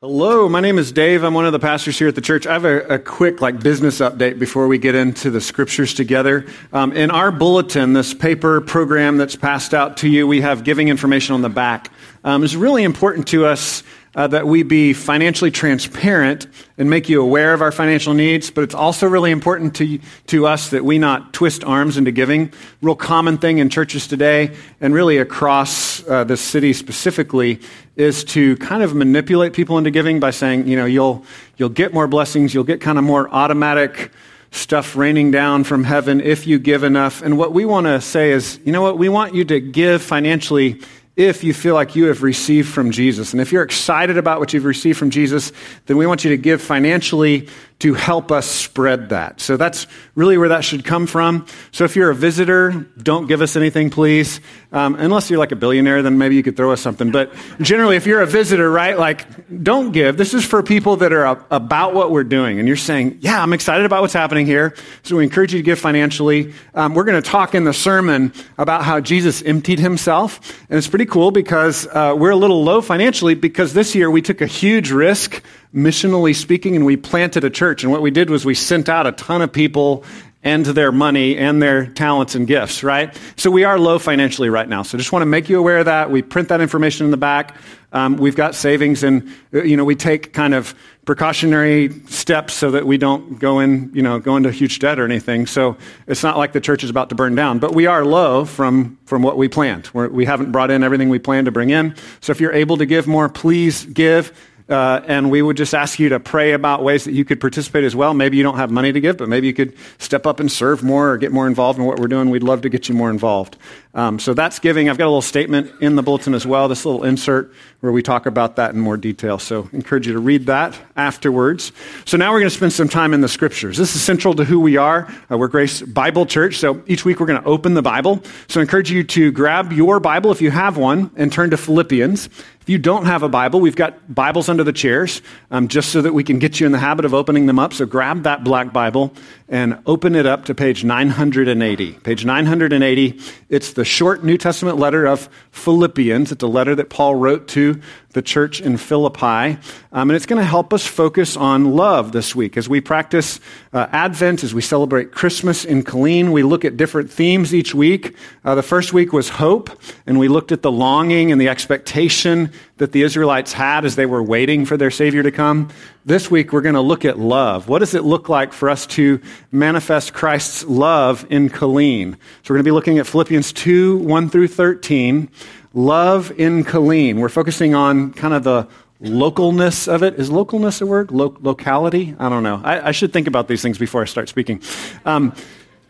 Hello, my name is Dave. I'm one of the pastors here at the church. I have a, a quick like business update before we get into the scriptures together. Um, in our bulletin, this paper program that's passed out to you, we have giving information on the back. Um, it's really important to us uh, that we be financially transparent and make you aware of our financial needs, but it's also really important to, to us that we not twist arms into giving. Real common thing in churches today and really across uh, the city specifically is to kind of manipulate people into giving by saying, you know, you'll, you'll get more blessings, you'll get kind of more automatic stuff raining down from heaven if you give enough. And what we want to say is, you know what, we want you to give financially if you feel like you have received from Jesus. And if you're excited about what you've received from Jesus, then we want you to give financially to help us spread that. So that's really where that should come from. So if you're a visitor, don't give us anything, please. Um, unless you're like a billionaire, then maybe you could throw us something. But generally, if you're a visitor, right, like don't give. This is for people that are about what we're doing. And you're saying, yeah, I'm excited about what's happening here. So we encourage you to give financially. Um, we're going to talk in the sermon about how Jesus emptied himself. And it's pretty cool because uh, we're a little low financially because this year we took a huge risk missionally speaking, and we planted a church. And what we did was we sent out a ton of people and their money and their talents and gifts, right? So we are low financially right now. So just want to make you aware of that. We print that information in the back. Um, we've got savings, and you know we take kind of precautionary steps so that we don't go in, you know, go into huge debt or anything. So it's not like the church is about to burn down, but we are low from from what we planned. We're, we have not brought in everything we planned to bring in. So if you're able to give more, please give. Uh, and we would just ask you to pray about ways that you could participate as well. Maybe you don't have money to give, but maybe you could step up and serve more or get more involved in what we're doing. We'd love to get you more involved. Um, so that's giving. I've got a little statement in the bulletin as well, this little insert where we talk about that in more detail. So I encourage you to read that afterwards. So now we're going to spend some time in the scriptures. This is central to who we are. Uh, we're Grace Bible Church. So each week we're going to open the Bible. So I encourage you to grab your Bible if you have one and turn to Philippians. If you don't have a Bible, we've got Bibles under the chairs um, just so that we can get you in the habit of opening them up. So grab that black Bible and open it up to page 980. Page 980, it's the short New Testament letter of Philippians. It's a letter that Paul wrote to the church in Philippi. Um, and it's going to help us focus on love this week. As we practice uh, Advent, as we celebrate Christmas in Killeen, we look at different themes each week. Uh, the first week was hope, and we looked at the longing and the expectation that the Israelites had as they were waiting for their Savior to come. This week, we're going to look at love. What does it look like for us to manifest Christ's love in Killeen? So we're going to be looking at Philippians 2 1 through 13. Love in Killeen. We're focusing on kind of the localness of it. Is localness a word? Lo- locality? I don't know. I, I, should think about these things before I start speaking. Um,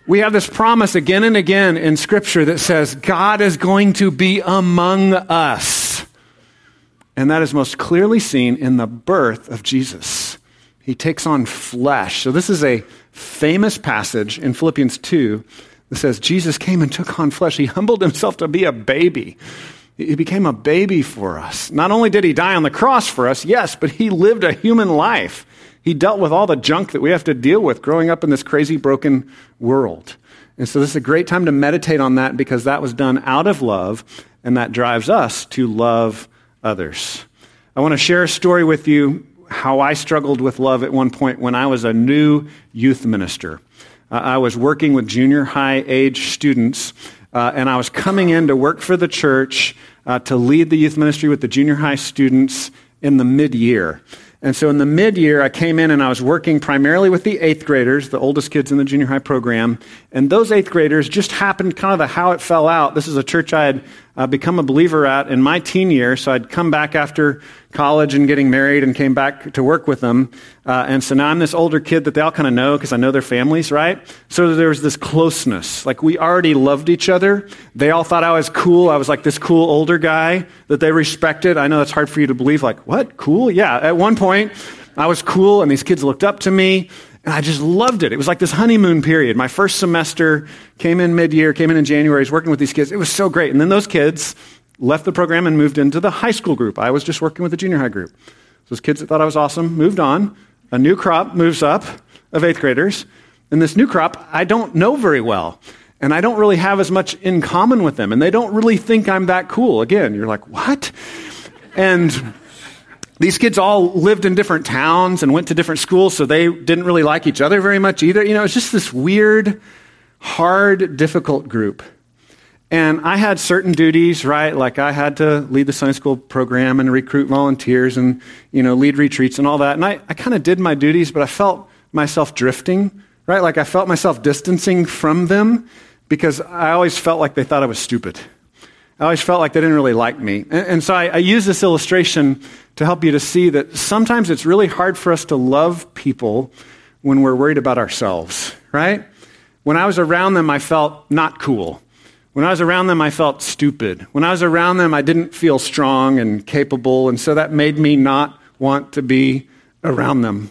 we have this promise again and again in Scripture that says God is going to be among us. And that is most clearly seen in the birth of Jesus. He takes on flesh. So, this is a famous passage in Philippians 2 that says Jesus came and took on flesh. He humbled himself to be a baby. He became a baby for us. Not only did he die on the cross for us, yes, but he lived a human life. He dealt with all the junk that we have to deal with growing up in this crazy, broken world. And so this is a great time to meditate on that because that was done out of love, and that drives us to love others. I want to share a story with you how I struggled with love at one point when I was a new youth minister. Uh, I was working with junior high age students, uh, and I was coming in to work for the church uh, to lead the youth ministry with the junior high students in the mid year. And so in the mid year, I came in and I was working primarily with the eighth graders, the oldest kids in the junior high program. And those eighth graders just happened kind of how it fell out. This is a church I had uh, become a believer at in my teen year. So I'd come back after college and getting married and came back to work with them. Uh, and so now I'm this older kid that they all kind of know because I know their families, right? So there was this closeness. Like we already loved each other. They all thought I was cool. I was like this cool older guy that they respected. I know that's hard for you to believe. Like, what? Cool? Yeah. At one point, I was cool and these kids looked up to me. And I just loved it. It was like this honeymoon period. My first semester came in mid year, came in in January, I was working with these kids. It was so great. And then those kids left the program and moved into the high school group. I was just working with the junior high group. Those kids that thought I was awesome moved on. A new crop moves up of eighth graders. And this new crop, I don't know very well. And I don't really have as much in common with them. And they don't really think I'm that cool. Again, you're like, what? And these kids all lived in different towns and went to different schools, so they didn't really like each other very much either. You know, it's just this weird, hard, difficult group. And I had certain duties, right? Like I had to lead the Sunday school program and recruit volunteers and, you know, lead retreats and all that. And I, I kind of did my duties, but I felt myself drifting, right? Like I felt myself distancing from them because I always felt like they thought I was stupid. I always felt like they didn't really like me. And, and so I, I use this illustration to help you to see that sometimes it's really hard for us to love people when we're worried about ourselves, right? When I was around them, I felt not cool. When I was around them, I felt stupid. When I was around them, I didn't feel strong and capable, and so that made me not want to be around them.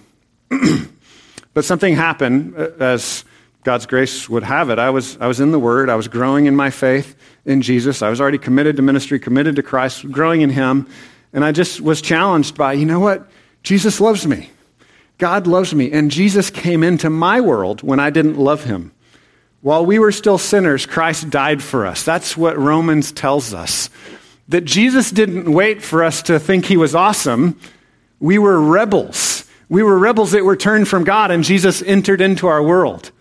but something happened uh, as God's grace would have it. I was, I was in the Word, I was growing in my faith in Jesus. I was already committed to ministry, committed to Christ, growing in Him, and I just was challenged by, you know what? Jesus loves me. God loves me. And Jesus came into my world when I didn't love Him. While we were still sinners, Christ died for us. That's what Romans tells us. That Jesus didn't wait for us to think he was awesome. We were rebels. We were rebels that were turned from God, and Jesus entered into our world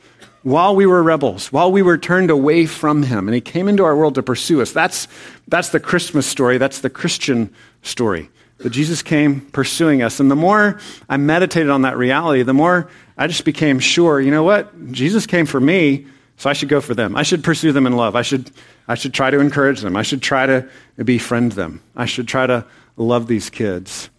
while we were rebels, while we were turned away from him. And he came into our world to pursue us. That's, that's the Christmas story. That's the Christian story. That Jesus came pursuing us. And the more I meditated on that reality, the more I just became sure, you know what? Jesus came for me. So I should go for them. I should pursue them in love. I should, I should try to encourage them. I should try to befriend them. I should try to love these kids.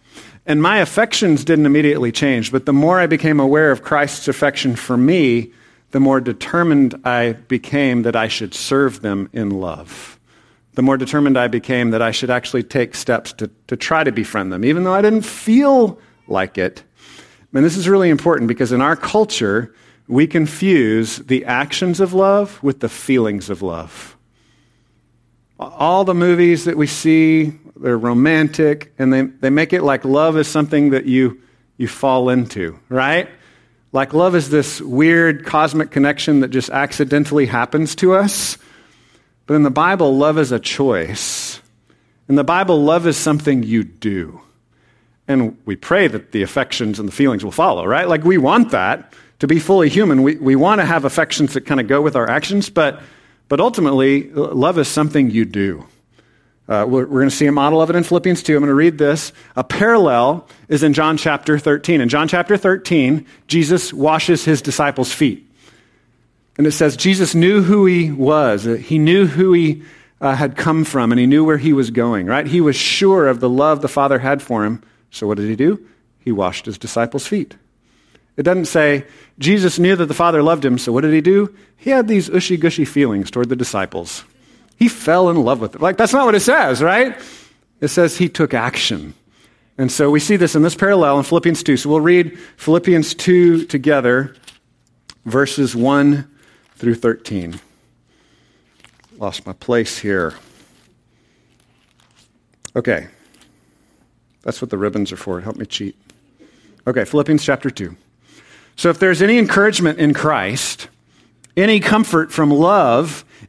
And my affections didn't immediately change, but the more I became aware of Christ's affection for me, the more determined I became that I should serve them in love. The more determined I became that I should actually take steps to, to try to befriend them, even though I didn't feel like it. And this is really important because in our culture, we confuse the actions of love with the feelings of love. All the movies that we see, they're romantic, and they, they make it like love is something that you, you fall into, right? Like love is this weird cosmic connection that just accidentally happens to us. But in the Bible, love is a choice. In the Bible, love is something you do. And we pray that the affections and the feelings will follow, right? Like we want that to be fully human, we, we want to have affections that kind of go with our actions, but, but ultimately, love is something you do. Uh, we're, we're going to see a model of it in Philippians 2. I'm going to read this. A parallel is in John chapter 13. In John chapter 13, Jesus washes his disciples' feet. And it says, Jesus knew who he was. He knew who he uh, had come from, and he knew where he was going, right? He was sure of the love the Father had for him. So what did he do? He washed his disciples' feet. It doesn't say Jesus knew that the Father loved him, so what did he do? He had these ushy gushy feelings toward the disciples. He fell in love with them. Like, that's not what it says, right? It says he took action. And so we see this in this parallel in Philippians 2. So we'll read Philippians 2 together, verses 1 through 13. Lost my place here. Okay. That's what the ribbons are for. Help me cheat. Okay, Philippians chapter 2. So if there's any encouragement in Christ, any comfort from love,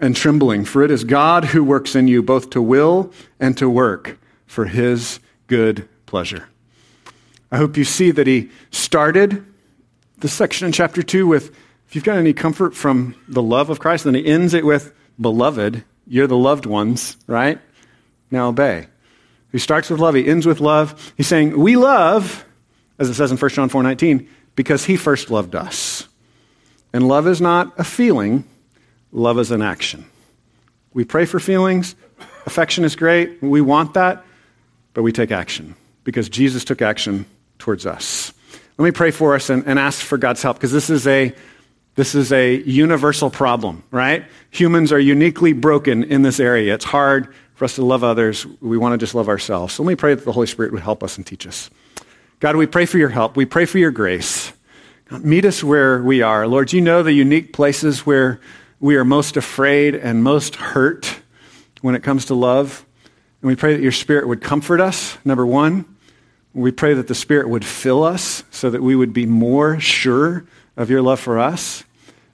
and trembling, for it is God who works in you both to will and to work for his good pleasure. I hope you see that he started the section in chapter 2 with, if you've got any comfort from the love of Christ, then he ends it with, beloved, you're the loved ones, right? Now obey. He starts with love, he ends with love. He's saying, we love, as it says in 1 John 4.19, because he first loved us. And love is not a feeling, love is an action. We pray for feelings, affection is great, we want that, but we take action because Jesus took action towards us. Let me pray for us and, and ask for God's help because this is a this is a universal problem, right? Humans are uniquely broken in this area. It's hard for us to love others. We want to just love ourselves. So let me pray that the Holy Spirit would help us and teach us. God, we pray for your help. We pray for your grace. God, meet us where we are. Lord, you know the unique places where we are most afraid and most hurt when it comes to love. And we pray that your Spirit would comfort us, number one. We pray that the Spirit would fill us so that we would be more sure of your love for us.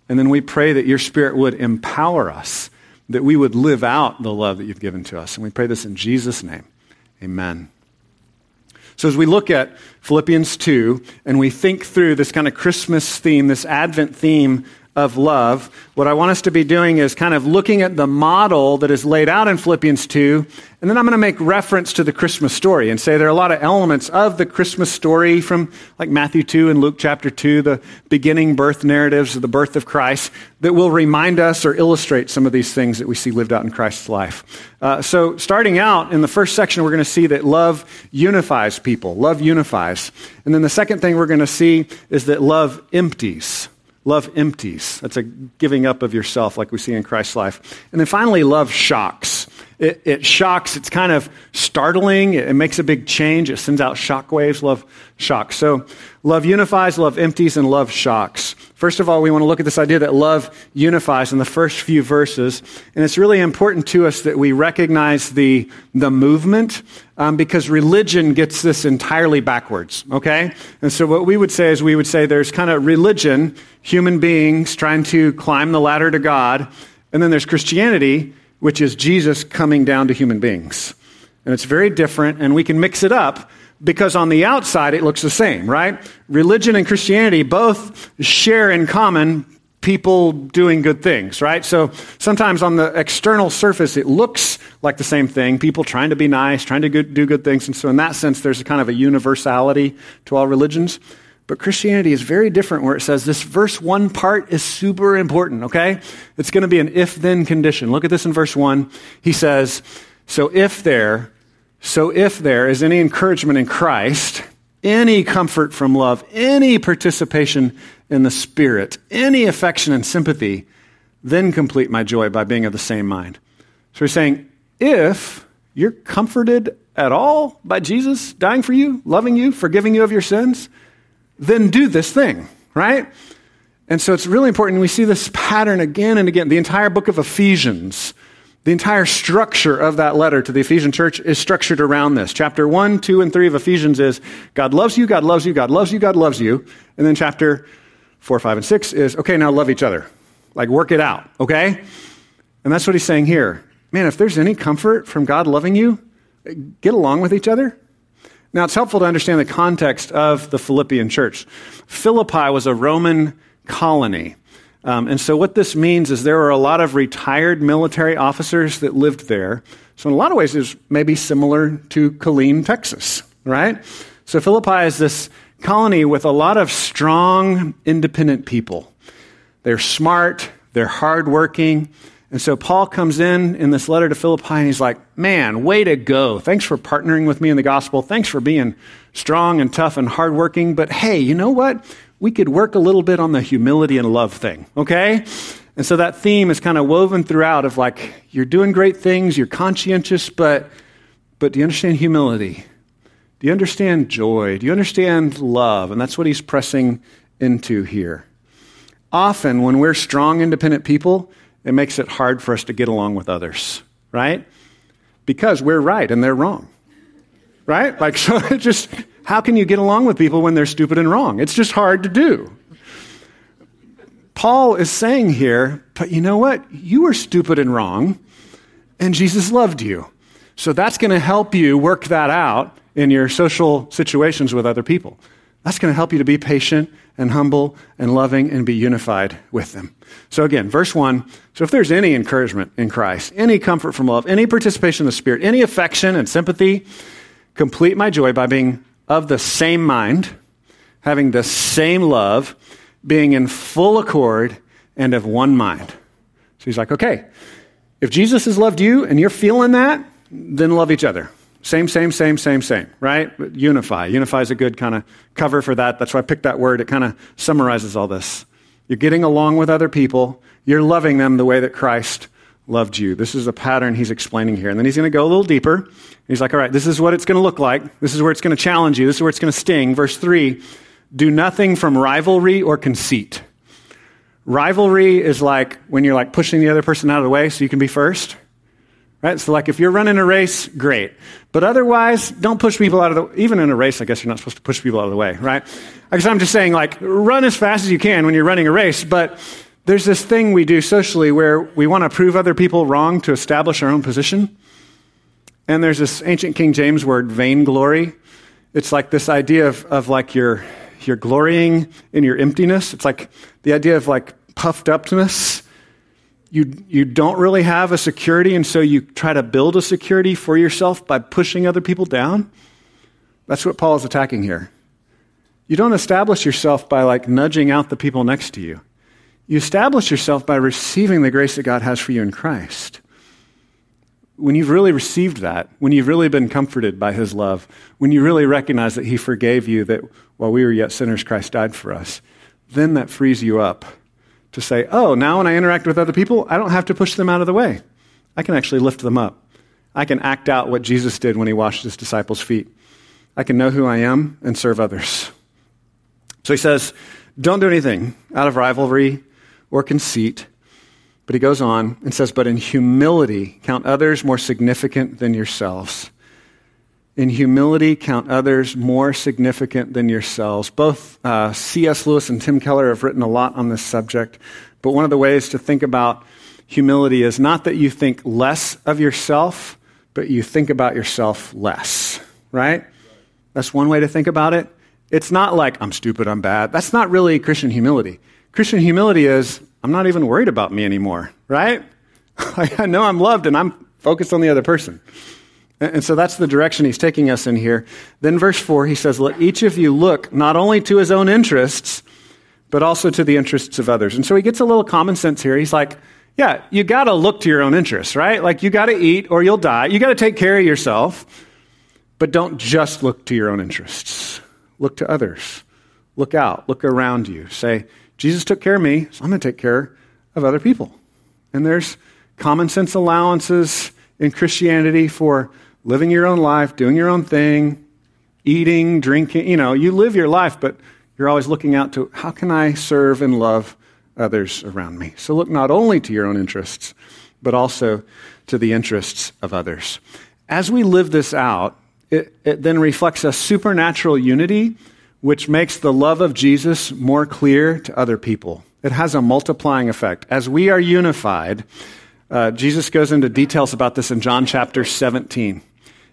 And then we pray that your Spirit would empower us, that we would live out the love that you've given to us. And we pray this in Jesus' name. Amen. So, as we look at Philippians 2 and we think through this kind of Christmas theme, this Advent theme of love, what I want us to be doing is kind of looking at the model that is laid out in Philippians 2, and then I'm going to make reference to the Christmas story and say there are a lot of elements of the Christmas story from like Matthew 2 and Luke chapter 2, the beginning birth narratives of the birth of Christ, that will remind us or illustrate some of these things that we see lived out in Christ's life. Uh, so, starting out in the first section, we're going to see that love unifies people. Love unifies. And then the second thing we're going to see is that love empties. Love empties. That's a giving up of yourself, like we see in Christ's life. And then finally, love shocks. It, it, shocks. It's kind of startling. It, it makes a big change. It sends out shock waves. Love shocks. So, love unifies, love empties, and love shocks. First of all, we want to look at this idea that love unifies in the first few verses. And it's really important to us that we recognize the, the movement um, because religion gets this entirely backwards, okay? And so, what we would say is we would say there's kind of religion, human beings trying to climb the ladder to God, and then there's Christianity which is Jesus coming down to human beings. And it's very different, and we can mix it up because on the outside it looks the same, right? Religion and Christianity both share in common people doing good things, right? So sometimes on the external surface it looks like the same thing, people trying to be nice, trying to do good things. And so in that sense, there's a kind of a universality to all religions. But Christianity is very different where it says this verse 1 part is super important, okay? It's going to be an if then condition. Look at this in verse 1. He says, So if there, so if there is any encouragement in Christ, any comfort from love, any participation in the Spirit, any affection and sympathy, then complete my joy by being of the same mind. So he's saying, if you're comforted at all by Jesus dying for you, loving you, forgiving you of your sins, then do this thing, right? And so it's really important. We see this pattern again and again. The entire book of Ephesians, the entire structure of that letter to the Ephesian church is structured around this. Chapter 1, 2, and 3 of Ephesians is God loves you, God loves you, God loves you, God loves you. And then chapter 4, 5, and 6 is okay, now love each other. Like work it out, okay? And that's what he's saying here. Man, if there's any comfort from God loving you, get along with each other. Now, it's helpful to understand the context of the Philippian church. Philippi was a Roman colony. Um, and so, what this means is there were a lot of retired military officers that lived there. So, in a lot of ways, it's maybe similar to Killeen, Texas, right? So, Philippi is this colony with a lot of strong, independent people. They're smart, they're hardworking, and so Paul comes in in this letter to Philippi and he's like, Man, way to go. Thanks for partnering with me in the gospel. Thanks for being strong and tough and hardworking. But hey, you know what? We could work a little bit on the humility and love thing, okay? And so that theme is kind of woven throughout of like, you're doing great things, you're conscientious, but, but do you understand humility? Do you understand joy? Do you understand love? And that's what he's pressing into here. Often, when we're strong, independent people, it makes it hard for us to get along with others, right? Because we're right and they're wrong, right? Like, so just, how can you get along with people when they're stupid and wrong? It's just hard to do. Paul is saying here, but you know what? You were stupid and wrong, and Jesus loved you. So that's going to help you work that out in your social situations with other people. That's going to help you to be patient and humble and loving and be unified with them. So, again, verse 1 so if there's any encouragement in Christ, any comfort from love, any participation in the Spirit, any affection and sympathy, complete my joy by being of the same mind, having the same love, being in full accord and of one mind. So he's like, okay, if Jesus has loved you and you're feeling that, then love each other. Same, same, same, same, same, right? Unify. Unify is a good kind of cover for that. That's why I picked that word. It kind of summarizes all this. You're getting along with other people. You're loving them the way that Christ loved you. This is a pattern he's explaining here. And then he's going to go a little deeper. He's like, all right, this is what it's going to look like. This is where it's going to challenge you. This is where it's going to sting. Verse 3 do nothing from rivalry or conceit. Rivalry is like when you're like pushing the other person out of the way so you can be first. Right? So like if you're running a race, great. But otherwise, don't push people out of the even in a race, I guess you're not supposed to push people out of the way, right? I guess I'm just saying like run as fast as you can when you're running a race, but there's this thing we do socially where we want to prove other people wrong to establish our own position. And there's this ancient King James word, vainglory. It's like this idea of, of like you're, you're glorying in your emptiness. It's like the idea of like puffed upness. You, you don't really have a security, and so you try to build a security for yourself by pushing other people down. That's what Paul is attacking here. You don't establish yourself by like nudging out the people next to you. You establish yourself by receiving the grace that God has for you in Christ when you've really received that, when you've really been comforted by his love, when you really recognize that he forgave you, that while we were yet sinners, Christ died for us, then that frees you up to say, oh, now when I interact with other people, I don't have to push them out of the way. I can actually lift them up. I can act out what Jesus did when he washed his disciples' feet. I can know who I am and serve others. So he says, don't do anything out of rivalry or conceit but he goes on and says, But in humility, count others more significant than yourselves. In humility, count others more significant than yourselves. Both uh, C.S. Lewis and Tim Keller have written a lot on this subject, but one of the ways to think about humility is not that you think less of yourself, but you think about yourself less, right? That's one way to think about it. It's not like, I'm stupid, I'm bad. That's not really Christian humility. Christian humility is, I'm not even worried about me anymore, right? I know I'm loved and I'm focused on the other person. And so that's the direction he's taking us in here. Then, verse 4, he says, Let each of you look not only to his own interests, but also to the interests of others. And so he gets a little common sense here. He's like, Yeah, you got to look to your own interests, right? Like, you got to eat or you'll die. You got to take care of yourself, but don't just look to your own interests. Look to others. Look out. Look around you. Say, Jesus took care of me, so I'm going to take care of other people. And there's common sense allowances in Christianity for living your own life, doing your own thing, eating, drinking. You know, you live your life, but you're always looking out to how can I serve and love others around me? So look not only to your own interests, but also to the interests of others. As we live this out, it, it then reflects a supernatural unity which makes the love of Jesus more clear to other people. It has a multiplying effect. As we are unified, uh, Jesus goes into details about this in John chapter 17.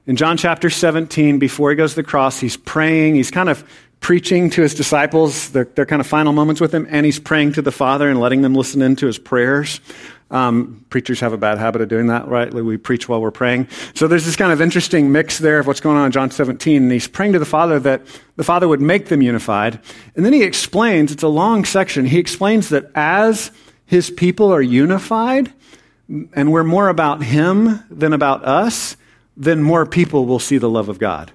In John chapter 17, before he goes to the cross, he's praying. He's kind of preaching to his disciples, their kind of final moments with him, and he's praying to the Father and letting them listen into his prayers. Um, preachers have a bad habit of doing that, right? We preach while we're praying. So there's this kind of interesting mix there of what's going on in John 17. And he's praying to the Father that the Father would make them unified. And then he explains, it's a long section, he explains that as his people are unified, and we're more about him than about us, then more people will see the love of God.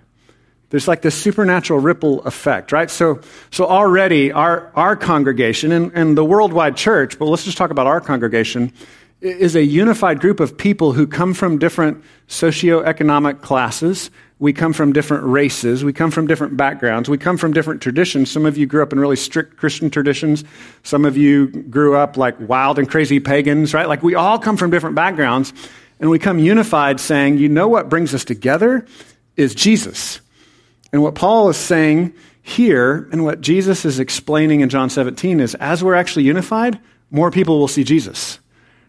There's like this supernatural ripple effect, right? So, so already our, our congregation and, and the worldwide church, but let's just talk about our congregation, is a unified group of people who come from different socioeconomic classes. We come from different races. We come from different backgrounds. We come from different traditions. Some of you grew up in really strict Christian traditions. Some of you grew up like wild and crazy pagans, right? Like we all come from different backgrounds and we come unified saying, you know what brings us together is Jesus. And what Paul is saying here, and what Jesus is explaining in John 17, is as we're actually unified, more people will see Jesus.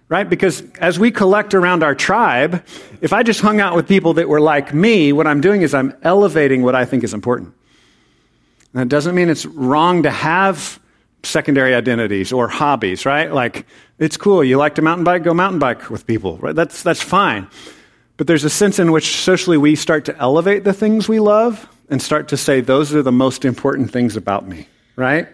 right? Because as we collect around our tribe, if I just hung out with people that were like me, what I'm doing is I'm elevating what I think is important. And that doesn't mean it's wrong to have secondary identities or hobbies, right? Like, it's cool. You like to mountain bike, go mountain bike with people, right? That's, that's fine. But there's a sense in which socially we start to elevate the things we love and start to say, those are the most important things about me, right?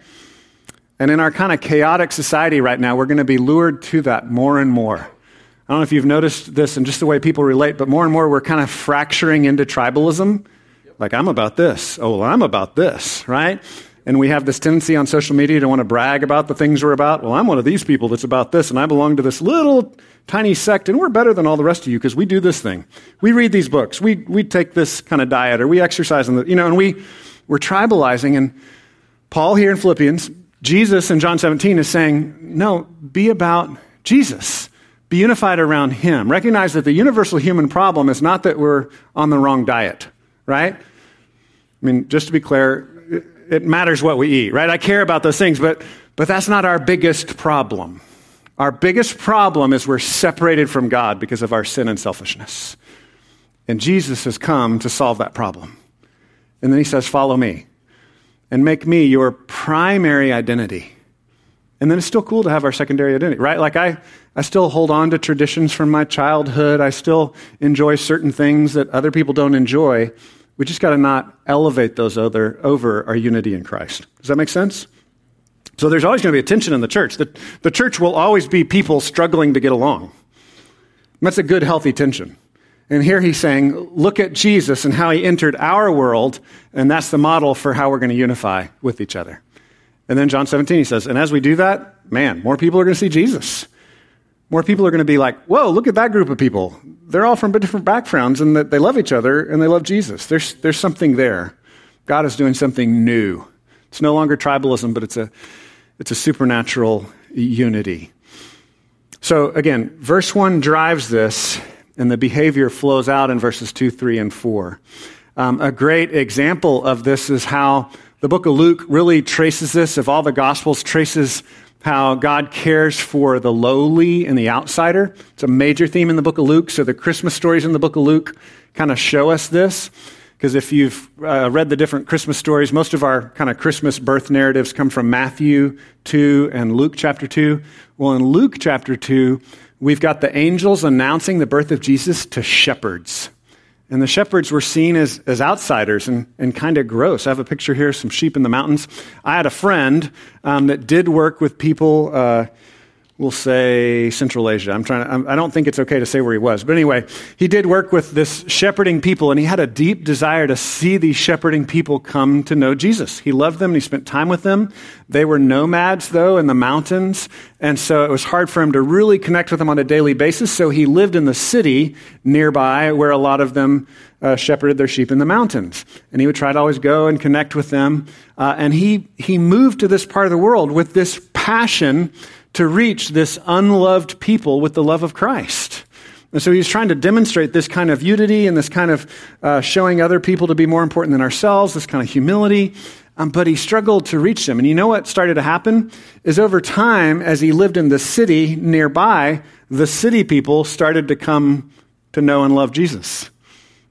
And in our kind of chaotic society right now, we're going to be lured to that more and more. I don't know if you've noticed this and just the way people relate, but more and more we're kind of fracturing into tribalism. Like, I'm about this. Oh, well, I'm about this, right? And we have this tendency on social media to want to brag about the things we're about. Well, I'm one of these people that's about this, and I belong to this little tiny sect, and we're better than all the rest of you because we do this thing. We read these books. We, we take this kind of diet, or we exercise, the, you know, and we, we're tribalizing. And Paul here in Philippians Jesus in John 17 is saying, no, be about Jesus. Be unified around Him. Recognize that the universal human problem is not that we're on the wrong diet, right? I mean, just to be clear, it matters what we eat, right? I care about those things, but, but that's not our biggest problem. Our biggest problem is we're separated from God because of our sin and selfishness. And Jesus has come to solve that problem. And then he says, Follow me and make me your primary identity. And then it's still cool to have our secondary identity, right? Like I, I still hold on to traditions from my childhood. I still enjoy certain things that other people don't enjoy. We just got to not elevate those other over our unity in Christ. Does that make sense? So there's always going to be a tension in the church. The, the church will always be people struggling to get along. That's a good, healthy tension. And here he's saying, look at Jesus and how he entered our world, and that's the model for how we're going to unify with each other. And then John 17, he says, and as we do that, man, more people are going to see Jesus. More people are going to be like, whoa, look at that group of people. They're all from different backgrounds, and that they love each other, and they love Jesus. There's, there's something there. God is doing something new. It's no longer tribalism, but it's a, it's a supernatural unity. So again, verse 1 drives this and the behavior flows out in verses 2, 3, and 4. Um, a great example of this is how the book of Luke really traces this, of all the Gospels, traces how God cares for the lowly and the outsider. It's a major theme in the book of Luke. So the Christmas stories in the book of Luke kind of show us this. Because if you've uh, read the different Christmas stories, most of our kind of Christmas birth narratives come from Matthew 2 and Luke chapter 2. Well, in Luke chapter 2, we've got the angels announcing the birth of Jesus to shepherds. And the shepherds were seen as, as outsiders and, and kind of gross. I have a picture here, some sheep in the mountains. I had a friend um, that did work with people. Uh, we'll say Central Asia. I'm trying to, I don't think it's okay to say where he was. But anyway, he did work with this shepherding people, and he had a deep desire to see these shepherding people come to know Jesus. He loved them, and he spent time with them. They were nomads, though, in the mountains, and so it was hard for him to really connect with them on a daily basis. So he lived in the city nearby where a lot of them uh, shepherded their sheep in the mountains. And he would try to always go and connect with them. Uh, and he, he moved to this part of the world with this passion to reach this unloved people with the love of Christ. And so he's trying to demonstrate this kind of unity and this kind of uh, showing other people to be more important than ourselves, this kind of humility. Um, but he struggled to reach them. And you know what started to happen? Is over time, as he lived in the city nearby, the city people started to come to know and love Jesus.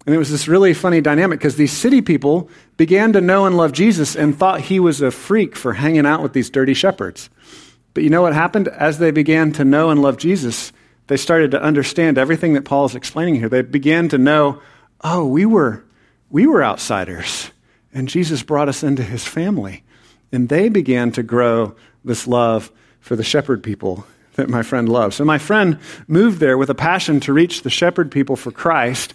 And it was this really funny dynamic because these city people began to know and love Jesus and thought he was a freak for hanging out with these dirty shepherds. But you know what happened? As they began to know and love Jesus, they started to understand everything that Paul is explaining here. They began to know, oh, we were, we were outsiders, and Jesus brought us into his family. And they began to grow this love for the shepherd people that my friend loves. So my friend moved there with a passion to reach the shepherd people for Christ.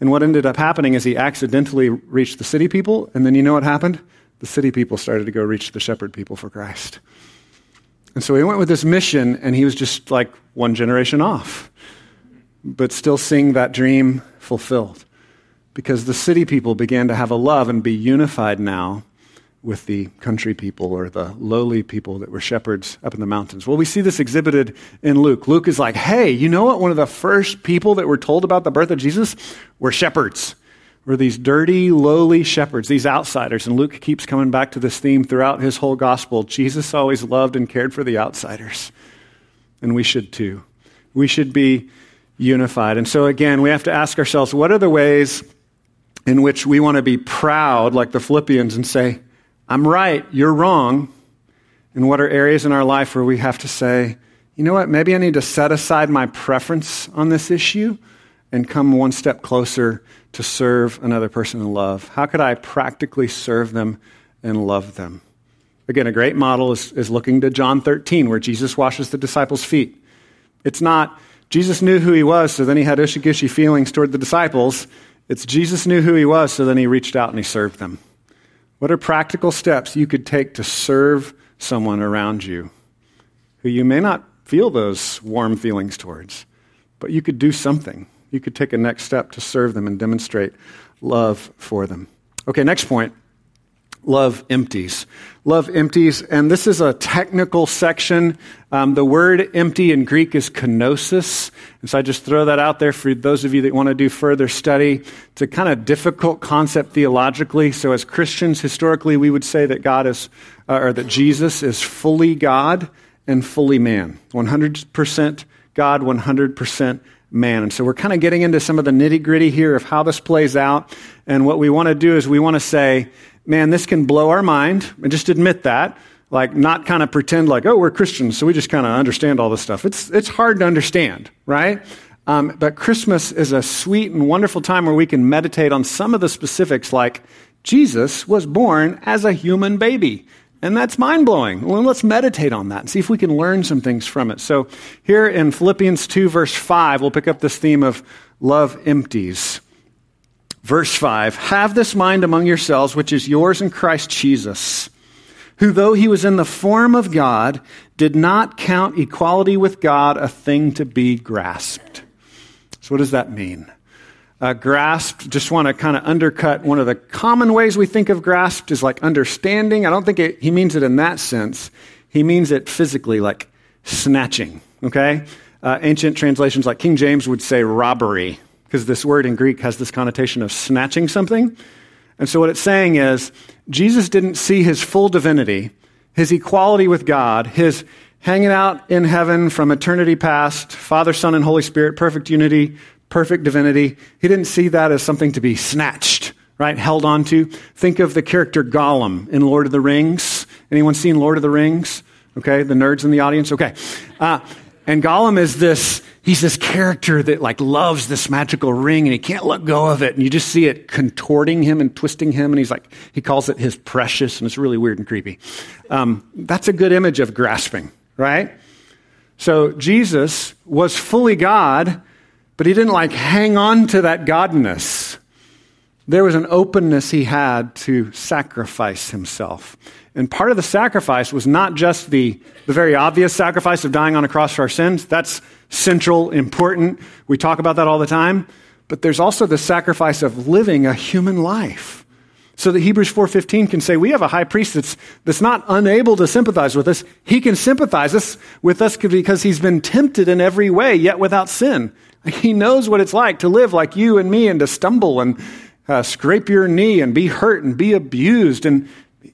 And what ended up happening is he accidentally reached the city people. And then you know what happened? The city people started to go reach the shepherd people for Christ. And so he went with this mission, and he was just like one generation off, but still seeing that dream fulfilled. Because the city people began to have a love and be unified now with the country people or the lowly people that were shepherds up in the mountains. Well, we see this exhibited in Luke. Luke is like, hey, you know what? One of the first people that were told about the birth of Jesus were shepherds were these dirty, lowly shepherds, these outsiders. And Luke keeps coming back to this theme throughout his whole gospel. Jesus always loved and cared for the outsiders. And we should too. We should be unified. And so, again, we have to ask ourselves what are the ways in which we want to be proud, like the Philippians, and say, I'm right, you're wrong? And what are areas in our life where we have to say, you know what, maybe I need to set aside my preference on this issue and come one step closer to serve another person in love? How could I practically serve them and love them? Again, a great model is, is looking to John 13, where Jesus washes the disciples' feet. It's not, Jesus knew who he was, so then he had ushy gushy feelings toward the disciples. It's Jesus knew who he was, so then he reached out and he served them. What are practical steps you could take to serve someone around you who you may not feel those warm feelings towards, but you could do something? You could take a next step to serve them and demonstrate love for them. Okay, next point love empties. Love empties, and this is a technical section. Um, the word empty in Greek is kenosis, and so I just throw that out there for those of you that want to do further study. It's a kind of difficult concept theologically. So, as Christians, historically, we would say that God is, uh, or that Jesus is fully God and fully man, 100% God, 100% man. And so we're kind of getting into some of the nitty gritty here of how this plays out. And what we want to do is we want to say man, this can blow our mind, and just admit that. Like, not kind of pretend like, oh, we're Christians, so we just kind of understand all this stuff. It's, it's hard to understand, right? Um, but Christmas is a sweet and wonderful time where we can meditate on some of the specifics, like Jesus was born as a human baby. And that's mind blowing. Well, let's meditate on that and see if we can learn some things from it. So, here in Philippians 2, verse 5, we'll pick up this theme of love empties. Verse 5 Have this mind among yourselves, which is yours in Christ Jesus, who, though he was in the form of God, did not count equality with God a thing to be grasped. So, what does that mean? Uh, grasped, just want to kind of undercut one of the common ways we think of grasped is like understanding. I don't think it, he means it in that sense. He means it physically, like snatching, okay? Uh, ancient translations like King James would say robbery, because this word in Greek has this connotation of snatching something. And so what it's saying is Jesus didn't see his full divinity, his equality with God, his hanging out in heaven from eternity past, Father, Son, and Holy Spirit, perfect unity, perfect divinity. He didn't see that as something to be snatched, right? Held onto. Think of the character Gollum in Lord of the Rings. Anyone seen Lord of the Rings? Okay, the nerds in the audience? Okay. Uh, and Gollum is this he's this character that like loves this magical ring and he can't let go of it and you just see it contorting him and twisting him and he's like he calls it his precious and it's really weird and creepy um, that's a good image of grasping right so jesus was fully god but he didn't like hang on to that godness there was an openness he had to sacrifice himself and part of the sacrifice was not just the, the very obvious sacrifice of dying on a cross for our sins. That's central, important. We talk about that all the time. But there's also the sacrifice of living a human life. So that Hebrews 4:15 can say we have a high priest that's, that's not unable to sympathize with us. He can sympathize us with us because he's been tempted in every way, yet without sin. He knows what it's like to live like you and me and to stumble and uh, scrape your knee and be hurt and be abused. And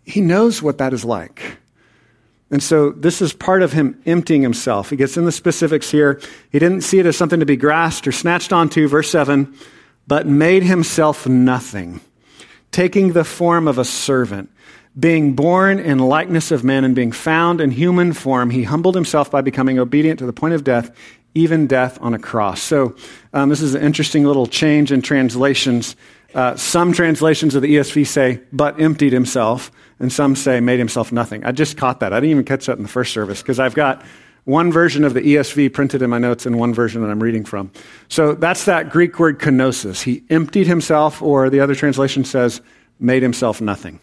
he knows what that is like. And so this is part of him emptying himself. He gets in the specifics here. He didn't see it as something to be grasped or snatched onto, verse 7, but made himself nothing, taking the form of a servant. Being born in likeness of men and being found in human form, he humbled himself by becoming obedient to the point of death, even death on a cross. So, um, this is an interesting little change in translations. Uh, some translations of the ESV say, but emptied himself, and some say, made himself nothing. I just caught that. I didn't even catch that in the first service because I've got one version of the ESV printed in my notes and one version that I'm reading from. So that's that Greek word kenosis. He emptied himself, or the other translation says, made himself nothing.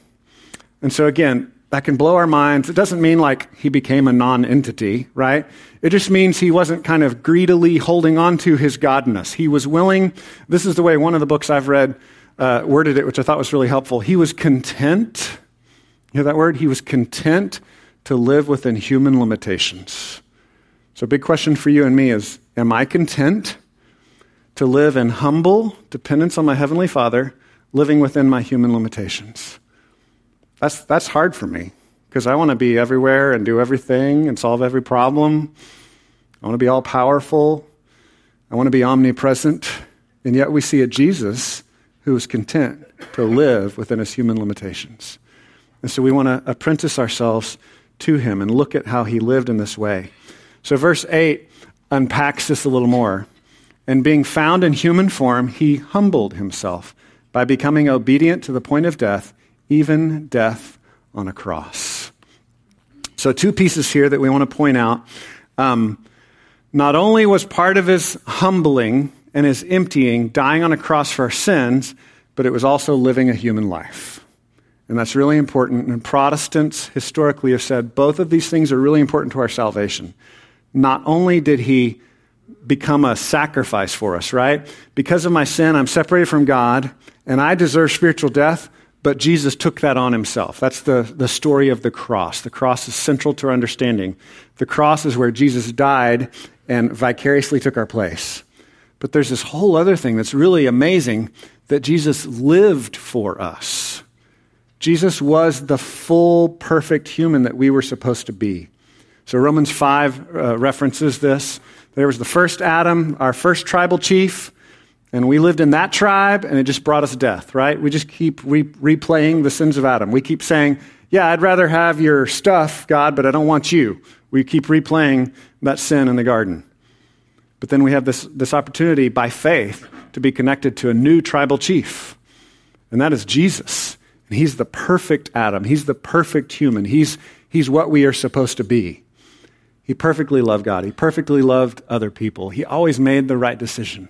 And so again, that can blow our minds. It doesn't mean like he became a non entity, right? It just means he wasn't kind of greedily holding on to his godness. He was willing. This is the way one of the books I've read uh, worded it, which I thought was really helpful. He was content. You hear that word? He was content to live within human limitations. So, a big question for you and me is Am I content to live in humble dependence on my Heavenly Father, living within my human limitations? That's, that's hard for me because I want to be everywhere and do everything and solve every problem. I want to be all powerful. I want to be omnipresent. And yet we see a Jesus who is content to live within his human limitations. And so we want to apprentice ourselves to him and look at how he lived in this way. So, verse 8 unpacks this a little more. And being found in human form, he humbled himself by becoming obedient to the point of death, even death on a cross. So, two pieces here that we want to point out. Um, not only was part of his humbling and his emptying dying on a cross for our sins, but it was also living a human life. And that's really important. And Protestants historically have said both of these things are really important to our salvation. Not only did he become a sacrifice for us, right? Because of my sin, I'm separated from God, and I deserve spiritual death, but Jesus took that on himself. That's the, the story of the cross. The cross is central to our understanding. The cross is where Jesus died and vicariously took our place. But there's this whole other thing that's really amazing that Jesus lived for us. Jesus was the full, perfect human that we were supposed to be. So Romans 5 uh, references this. There was the first Adam, our first tribal chief, and we lived in that tribe, and it just brought us death, right? We just keep re- replaying the sins of Adam. We keep saying, Yeah, I'd rather have your stuff, God, but I don't want you. We keep replaying that sin in the garden. But then we have this, this opportunity by faith to be connected to a new tribal chief, and that is Jesus. And he's the perfect Adam, he's the perfect human, he's, he's what we are supposed to be. He perfectly loved God, he perfectly loved other people, he always made the right decision.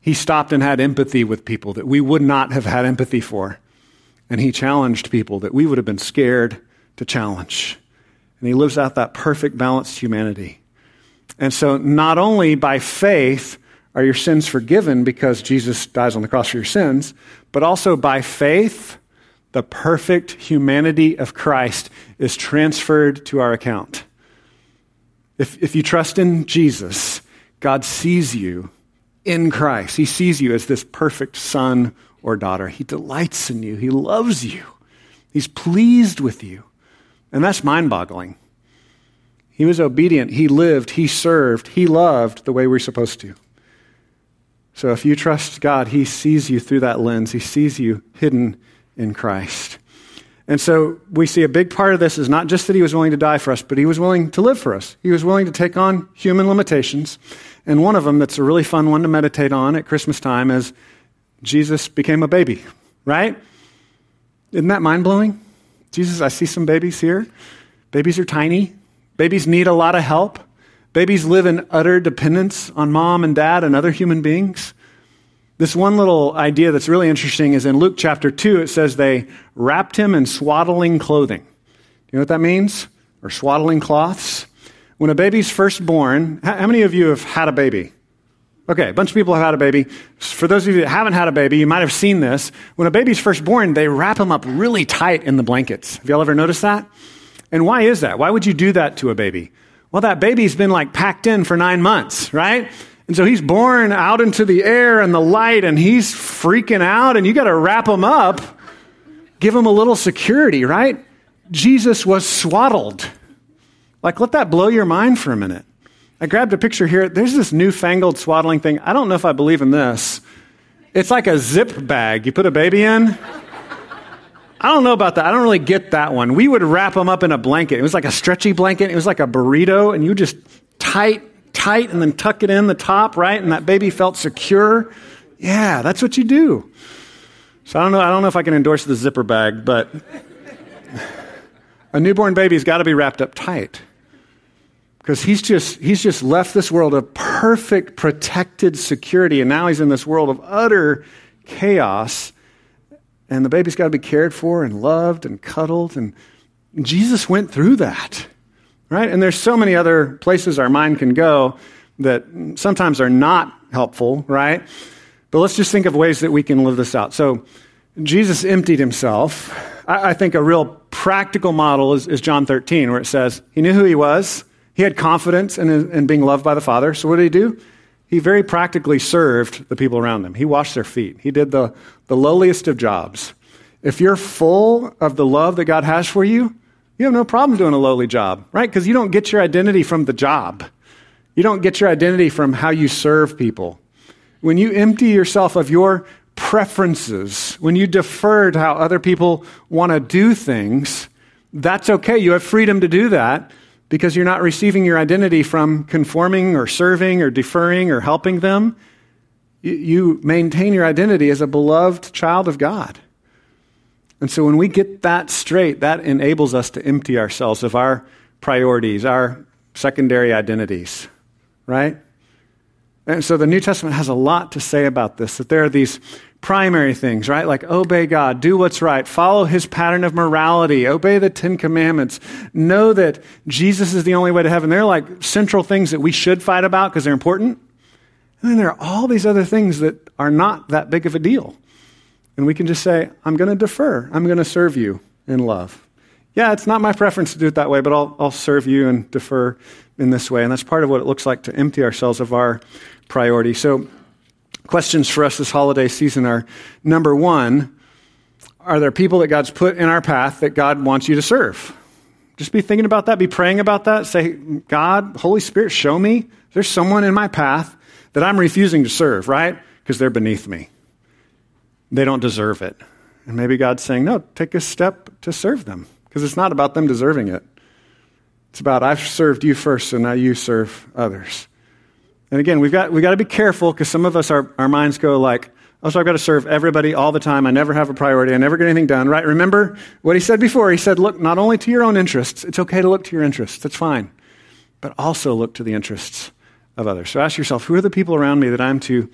He stopped and had empathy with people that we would not have had empathy for. And he challenged people that we would have been scared to challenge. And he lives out that perfect, balanced humanity. And so, not only by faith are your sins forgiven because Jesus dies on the cross for your sins, but also by faith, the perfect humanity of Christ is transferred to our account. If, if you trust in Jesus, God sees you in Christ. He sees you as this perfect son or daughter. He delights in you, He loves you, He's pleased with you. And that's mind boggling. He was obedient. He lived. He served. He loved the way we're supposed to. So if you trust God, He sees you through that lens. He sees you hidden in Christ. And so we see a big part of this is not just that He was willing to die for us, but He was willing to live for us. He was willing to take on human limitations. And one of them that's a really fun one to meditate on at Christmas time is Jesus became a baby, right? Isn't that mind blowing? Jesus, I see some babies here. Babies are tiny. Babies need a lot of help. Babies live in utter dependence on mom and dad and other human beings. This one little idea that's really interesting is in Luke chapter 2, it says they wrapped him in swaddling clothing. Do you know what that means? Or swaddling cloths? When a baby's first born, how many of you have had a baby? Okay, a bunch of people have had a baby. For those of you that haven't had a baby, you might have seen this. When a baby's first born, they wrap them up really tight in the blankets. Have y'all ever noticed that? And why is that? Why would you do that to a baby? Well, that baby's been like packed in for nine months, right? And so he's born out into the air and the light and he's freaking out and you got to wrap him up, give him a little security, right? Jesus was swaddled. Like, let that blow your mind for a minute. I grabbed a picture here. There's this newfangled swaddling thing. I don't know if I believe in this. It's like a zip bag you put a baby in. I don't know about that. I don't really get that one. We would wrap them up in a blanket. It was like a stretchy blanket. It was like a burrito, and you just tight, tight, and then tuck it in the top, right? And that baby felt secure. Yeah, that's what you do. So I don't know. I don't know if I can endorse the zipper bag, but a newborn baby's got to be wrapped up tight because he's just he's just left this world of perfect protected security, and now he's in this world of utter chaos and the baby's got to be cared for and loved and cuddled. And Jesus went through that, right? And there's so many other places our mind can go that sometimes are not helpful, right? But let's just think of ways that we can live this out. So Jesus emptied himself. I, I think a real practical model is, is, John 13, where it says he knew who he was. He had confidence in, in being loved by the Father. So what did he do? he very practically served the people around him. He washed their feet. He did the, the lowliest of jobs. If you're full of the love that God has for you, you have no problem doing a lowly job, right? Because you don't get your identity from the job. You don't get your identity from how you serve people. When you empty yourself of your preferences, when you defer to how other people want to do things, that's okay. You have freedom to do that because you're not receiving your identity from conforming or serving or deferring or helping them. You maintain your identity as a beloved child of God. And so when we get that straight, that enables us to empty ourselves of our priorities, our secondary identities, right? And so the New Testament has a lot to say about this that there are these primary things, right? Like obey God, do what's right, follow his pattern of morality, obey the Ten Commandments, know that Jesus is the only way to heaven. They're like central things that we should fight about because they're important. And then there are all these other things that are not that big of a deal. And we can just say, I'm going to defer. I'm going to serve you in love. Yeah, it's not my preference to do it that way, but I'll, I'll serve you and defer in this way. And that's part of what it looks like to empty ourselves of our priority. So, questions for us this holiday season are number one, are there people that God's put in our path that God wants you to serve? Just be thinking about that, be praying about that. Say, God, Holy Spirit, show me there's someone in my path that I'm refusing to serve, right? Because they're beneath me they don't deserve it. And maybe God's saying, no, take a step to serve them because it's not about them deserving it. It's about I've served you first, so now you serve others. And again, we've got, we've got to be careful because some of us, our, our minds go like, oh, so I've got to serve everybody all the time. I never have a priority. I never get anything done, right? Remember what he said before. He said, look not only to your own interests, it's okay to look to your interests, that's fine, but also look to the interests of others. So ask yourself, who are the people around me that I'm to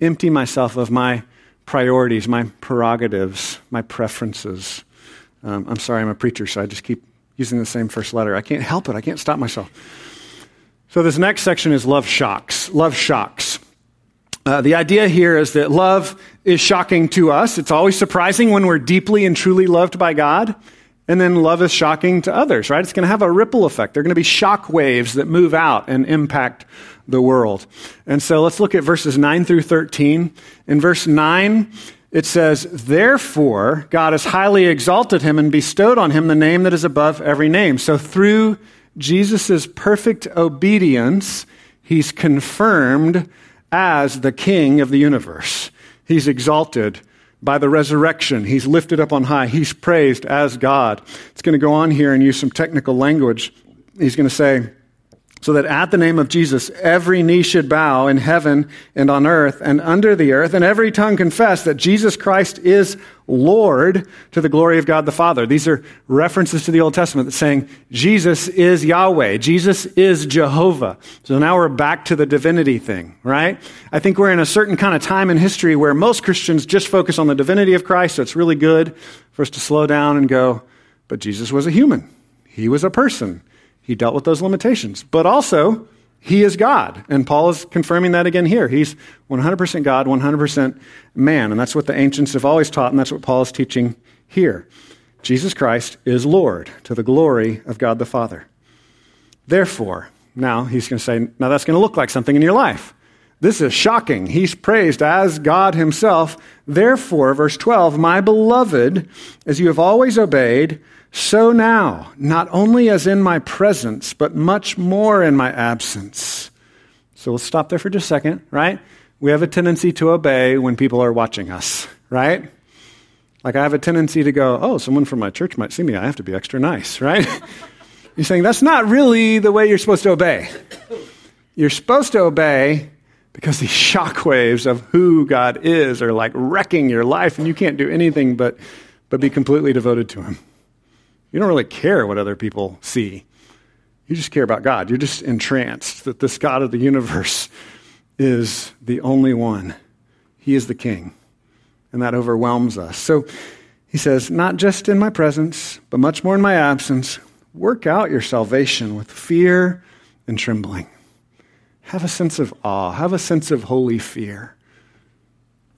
empty myself of my priorities, my prerogatives, my preferences. Um, I'm sorry, I'm a preacher, so I just keep using the same first letter. I can't help it, I can't stop myself. So, this next section is love shocks. Love shocks. Uh, the idea here is that love is shocking to us. It's always surprising when we're deeply and truly loved by God. And then love is shocking to others, right? It's going to have a ripple effect. There are going to be shock waves that move out and impact the world. And so let's look at verses 9 through 13. In verse 9, it says, Therefore, God has highly exalted him and bestowed on him the name that is above every name. So through Jesus' perfect obedience, he's confirmed as the king of the universe. He's exalted by the resurrection. He's lifted up on high. He's praised as God. It's going to go on here and use some technical language. He's going to say, so that at the name of Jesus, every knee should bow in heaven and on earth and under the earth, and every tongue confess that Jesus Christ is Lord to the glory of God the Father. These are references to the Old Testament that's saying Jesus is Yahweh, Jesus is Jehovah. So now we're back to the divinity thing, right? I think we're in a certain kind of time in history where most Christians just focus on the divinity of Christ, so it's really good for us to slow down and go, but Jesus was a human, he was a person. He dealt with those limitations. But also, he is God. And Paul is confirming that again here. He's 100% God, 100% man. And that's what the ancients have always taught, and that's what Paul is teaching here. Jesus Christ is Lord to the glory of God the Father. Therefore, now he's going to say, now that's going to look like something in your life. This is shocking. He's praised as God himself. Therefore, verse 12, my beloved, as you have always obeyed, so now, not only as in my presence, but much more in my absence. So we'll stop there for just a second, right? We have a tendency to obey when people are watching us, right? Like I have a tendency to go, oh, someone from my church might see me. I have to be extra nice, right? you're saying that's not really the way you're supposed to obey. You're supposed to obey because these shock waves of who God is are like wrecking your life, and you can't do anything but, but be completely devoted to Him. You don't really care what other people see. You just care about God. You're just entranced that this God of the universe is the only one. He is the king. And that overwhelms us. So he says, Not just in my presence, but much more in my absence, work out your salvation with fear and trembling. Have a sense of awe, have a sense of holy fear.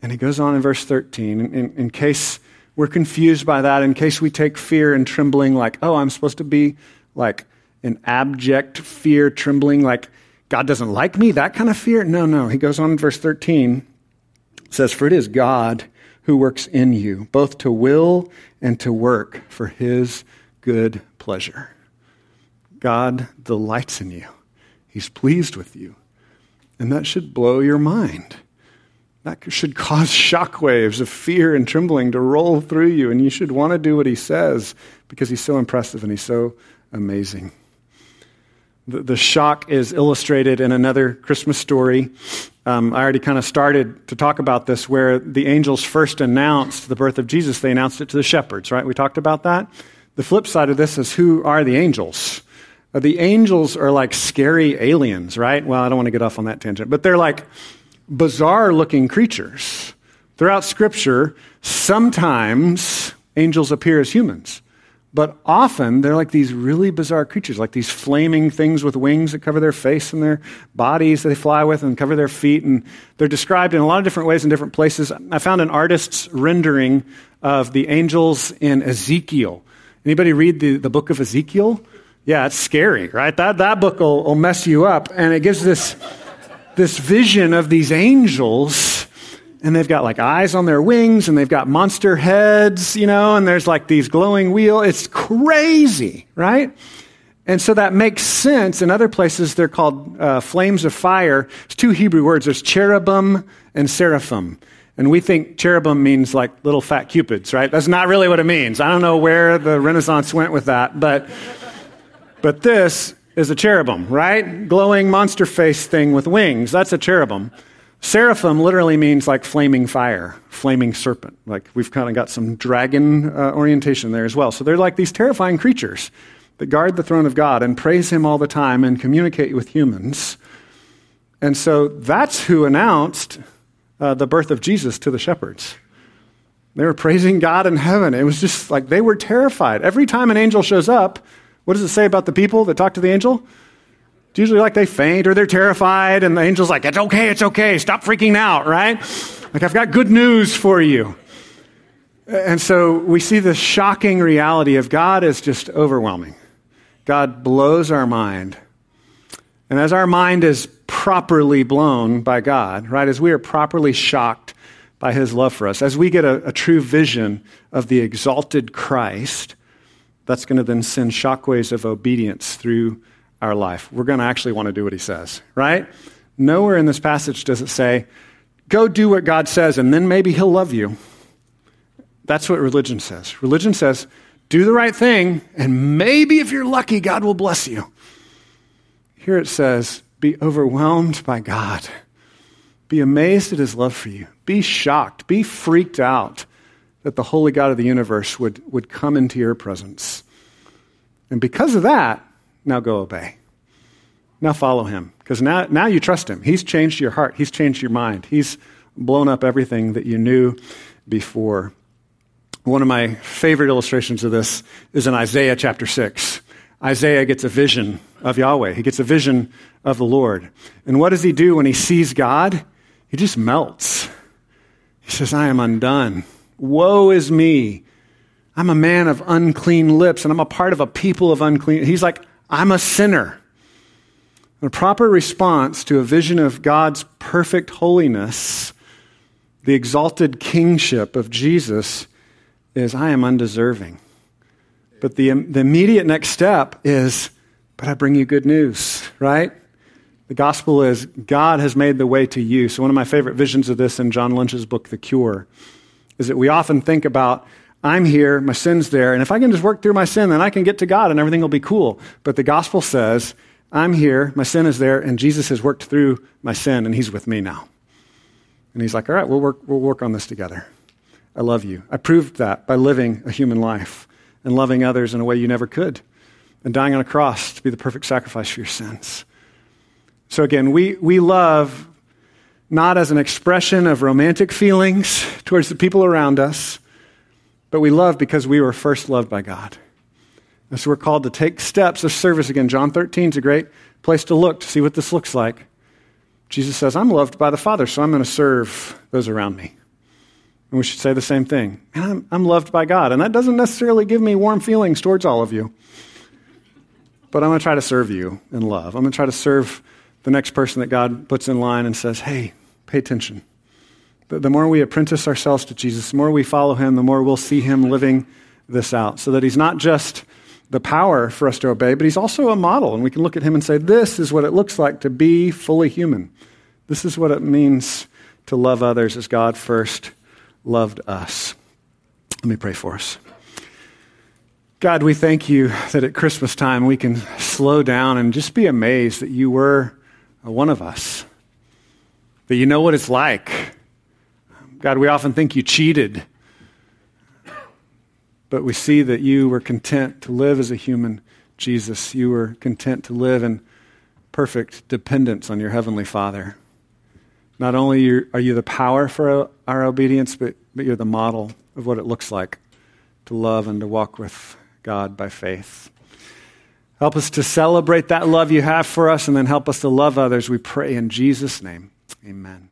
And he goes on in verse 13, in, in case we're confused by that in case we take fear and trembling like, oh, I'm supposed to be like an abject fear, trembling, like God doesn't like me, that kind of fear. No, no. He goes on in verse 13, says, For it is God who works in you, both to will and to work for his good pleasure. God delights in you. He's pleased with you. And that should blow your mind. That should cause shockwaves of fear and trembling to roll through you, and you should want to do what he says because he's so impressive and he's so amazing. The, the shock is illustrated in another Christmas story. Um, I already kind of started to talk about this where the angels first announced the birth of Jesus. They announced it to the shepherds, right? We talked about that. The flip side of this is who are the angels? Uh, the angels are like scary aliens, right? Well, I don't want to get off on that tangent, but they're like bizarre looking creatures. Throughout Scripture, sometimes angels appear as humans, but often they're like these really bizarre creatures, like these flaming things with wings that cover their face and their bodies that they fly with and cover their feet. And they're described in a lot of different ways in different places. I found an artist's rendering of the angels in Ezekiel. Anybody read the, the book of Ezekiel? Yeah, it's scary, right? That, that book will, will mess you up. And it gives this, this vision of these angels, and they've got like eyes on their wings, and they've got monster heads, you know, and there's like these glowing wheels. It's crazy, right? And so that makes sense. In other places, they're called uh, flames of fire. It's two Hebrew words. There's cherubim and seraphim. And we think cherubim means like little fat cupids, right? That's not really what it means. I don't know where the Renaissance went with that, but but this is a cherubim, right? Glowing monster face thing with wings. That's a cherubim. Seraphim literally means like flaming fire, flaming serpent. Like we've kind of got some dragon uh, orientation there as well. So they're like these terrifying creatures that guard the throne of God and praise Him all the time and communicate with humans. And so that's who announced uh, the birth of Jesus to the shepherds. They were praising God in heaven. It was just like they were terrified. Every time an angel shows up, what does it say about the people that talk to the angel? It's usually like they faint or they're terrified, and the angel's like, It's okay, it's okay, stop freaking out, right? Like, I've got good news for you. And so we see the shocking reality of God is just overwhelming. God blows our mind. And as our mind is properly blown by God, right, as we are properly shocked by his love for us, as we get a, a true vision of the exalted Christ, that's going to then send shockwaves of obedience through our life. We're going to actually want to do what he says, right? Nowhere in this passage does it say, go do what God says and then maybe he'll love you. That's what religion says. Religion says, do the right thing and maybe if you're lucky, God will bless you. Here it says, be overwhelmed by God. Be amazed at his love for you. Be shocked. Be freaked out that the holy God of the universe would, would come into your presence. And because of that, now go obey. Now follow him. Because now, now you trust him. He's changed your heart, he's changed your mind, he's blown up everything that you knew before. One of my favorite illustrations of this is in Isaiah chapter 6. Isaiah gets a vision of Yahweh. He gets a vision of the Lord. And what does he do when he sees God? He just melts. He says, I am undone. Woe is me. I'm a man of unclean lips, and I'm a part of a people of unclean. He's like, I'm a sinner. A proper response to a vision of God's perfect holiness, the exalted kingship of Jesus, is I am undeserving. But the, the immediate next step is, but I bring you good news, right? The gospel is God has made the way to you. So, one of my favorite visions of this in John Lynch's book, The Cure, is that we often think about, I'm here, my sin's there, and if I can just work through my sin, then I can get to God and everything will be cool. But the gospel says, I'm here, my sin is there, and Jesus has worked through my sin, and he's with me now. And he's like, All right, we'll work, we'll work on this together. I love you. I proved that by living a human life and loving others in a way you never could, and dying on a cross to be the perfect sacrifice for your sins. So again, we, we love not as an expression of romantic feelings towards the people around us, but we love because we were first loved by God. And so we're called to take steps of service again. John 13 is a great place to look to see what this looks like. Jesus says, I'm loved by the Father, so I'm going to serve those around me. And we should say the same thing. I'm, I'm loved by God. And that doesn't necessarily give me warm feelings towards all of you. But I'm going to try to serve you in love. I'm going to try to serve the next person that God puts in line and says, hey, Pay attention. The, the more we apprentice ourselves to Jesus, the more we follow him, the more we'll see him living this out. So that he's not just the power for us to obey, but he's also a model. And we can look at him and say, this is what it looks like to be fully human. This is what it means to love others as God first loved us. Let me pray for us. God, we thank you that at Christmas time we can slow down and just be amazed that you were one of us, that you know what it's like. God, we often think you cheated but we see that you were content to live as a human Jesus. You were content to live in perfect dependence on your Heavenly Father. Not only are you the power for our obedience, but, but you're the model of what it looks like to love and to walk with God by faith. Help us to celebrate that love you have for us and then help us to love others. We pray in Jesus' name. Amen.